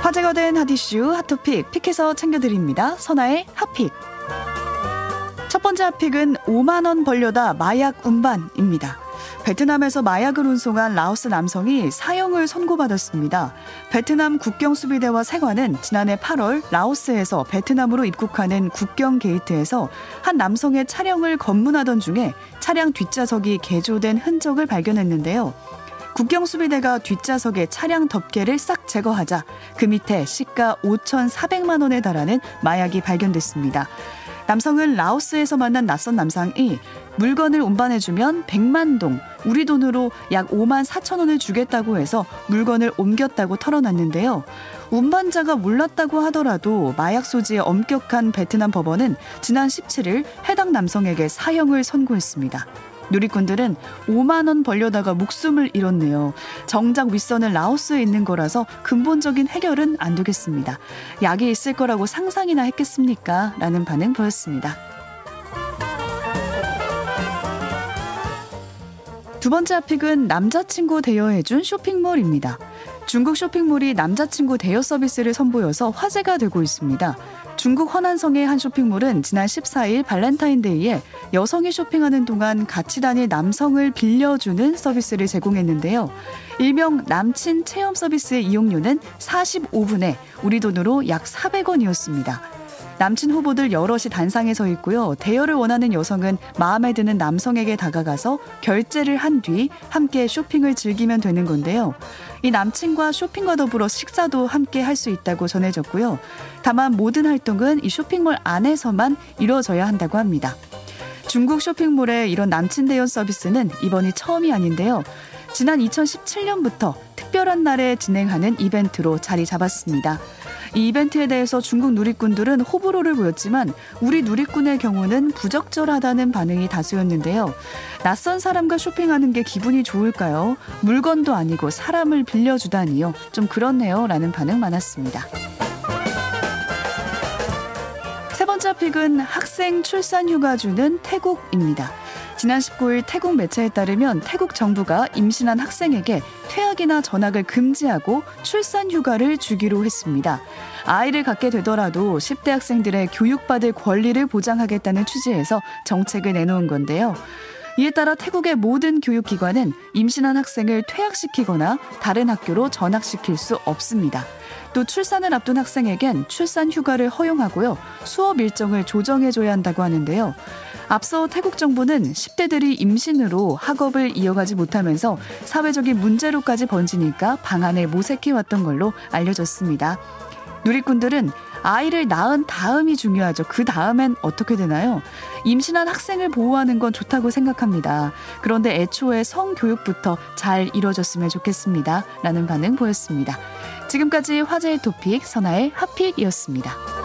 화제가 된 hot issue hot topic pick해서 챙겨드립니다. 선아의 hot pick. 첫 번째 hot pick은 5만 원 벌려다 마약 운반입니다. 베트남에서 마약을 운송한 라오스 남성이 사형을 선고받았습니다. 베트남 국경수비대와 세관은 지난해 8월 라오스에서 베트남으로 입국하는 국경 게이트에서 한 남성의 차량을 검문하던 중에 차량 뒷좌석이 개조된 흔적을 발견했는데요. 국경수비대가 뒷좌석에 차량 덮개를 싹 제거하자 그 밑에 시가 5,400만 원에 달하는 마약이 발견됐습니다. 남성은 라오스에서 만난 낯선 남성이 물건을 운반해주면 100만 동, 우리 돈으로 약 5만 4천 원을 주겠다고 해서 물건을 옮겼다고 털어놨는데요. 운반자가 몰랐다고 하더라도 마약 소지의 엄격한 베트남 법원은 지난 17일 해당 남성에게 사형을 선고했습니다. 누리꾼들은 5만 원 벌려다가 목숨을 잃었네요. 정작 윗선은 라오스에 있는 거라서 근본적인 해결은 안 되겠습니다. 약이 있을 거라고 상상이나 했겠습니까? 라는 반응 보였습니다. 두 번째 픽은 남자친구 대여해준 쇼핑몰입니다. 중국 쇼핑몰이 남자친구 대여 서비스를 선보여서 화제가 되고 있습니다. 중국 허난성의 한 쇼핑몰은 지난 14일 발렌타인데이에 여성이 쇼핑하는 동안 같이 다닐 남성을 빌려주는 서비스를 제공했는데요. 일명 남친 체험 서비스의 이용료는 45분에 우리 돈으로 약 400원이었습니다. 남친 후보들 여럿이 단상에 서 있고요. 대여를 원하는 여성은 마음에 드는 남성에게 다가가서 결제를 한 뒤 함께 쇼핑을 즐기면 되는 건데요. 이 남친과 쇼핑과 더불어 식사도 함께 할 수 있다고 전해졌고요. 다만 모든 활동은 이 쇼핑몰 안에서만 이루어져야 한다고 합니다. 중국 쇼핑몰의 이런 남친 대연 서비스는 이번이 처음이 아닌데요. 지난 2017년부터 특별한 날에 진행하는 이벤트로 자리 잡았습니다. 이 이벤트에 대해서 중국 누리꾼들은 호불호를 보였지만 우리 누리꾼의 경우는 부적절하다는 반응이 다수였는데요. 낯선 사람과 쇼핑하는 게 기분이 좋을까요? 물건도 아니고 사람을 빌려주다니요. 좀 그렇네요. 라는 반응 많았습니다. 번째 픽은 학생 출산 휴가 주는 태국입니다. 지난 19일 태국 매체에 따르면 태국 정부가 임신한 학생에게 퇴학이나 전학을 금지하고 출산 휴가를 주기로 했습니다. 아이를 갖게 되더라도 10대 학생들의 교육받을 권리를 보장하겠다는 취지에서 정책을 내놓은 건데요. 이에 따라 태국의 모든 교육기관은 임신한 학생을 퇴학시키거나 다른 학교로 전학시킬 수 없습니다. 또 출산을 앞둔 학생에겐 출산 휴가를 허용하고요. 수업 일정을 조정해줘야 한다고 하는데요. 앞서 태국 정부는 10대들이 임신으로 학업을 이어가지 못하면서 사회적인 문제로까지 번지니까 방안을 모색해왔던 걸로 알려졌습니다. 누리꾼들은 아이를 낳은 다음이 중요하죠. 그 다음엔 어떻게 되나요? 임신한 학생을 보호하는 건 좋다고 생각합니다. 그런데 애초에 성교육부터 잘 이루어졌으면 좋겠습니다. 라는 반응 보였습니다. 지금까지 화제의 토픽 선아의 핫픽이었습니다.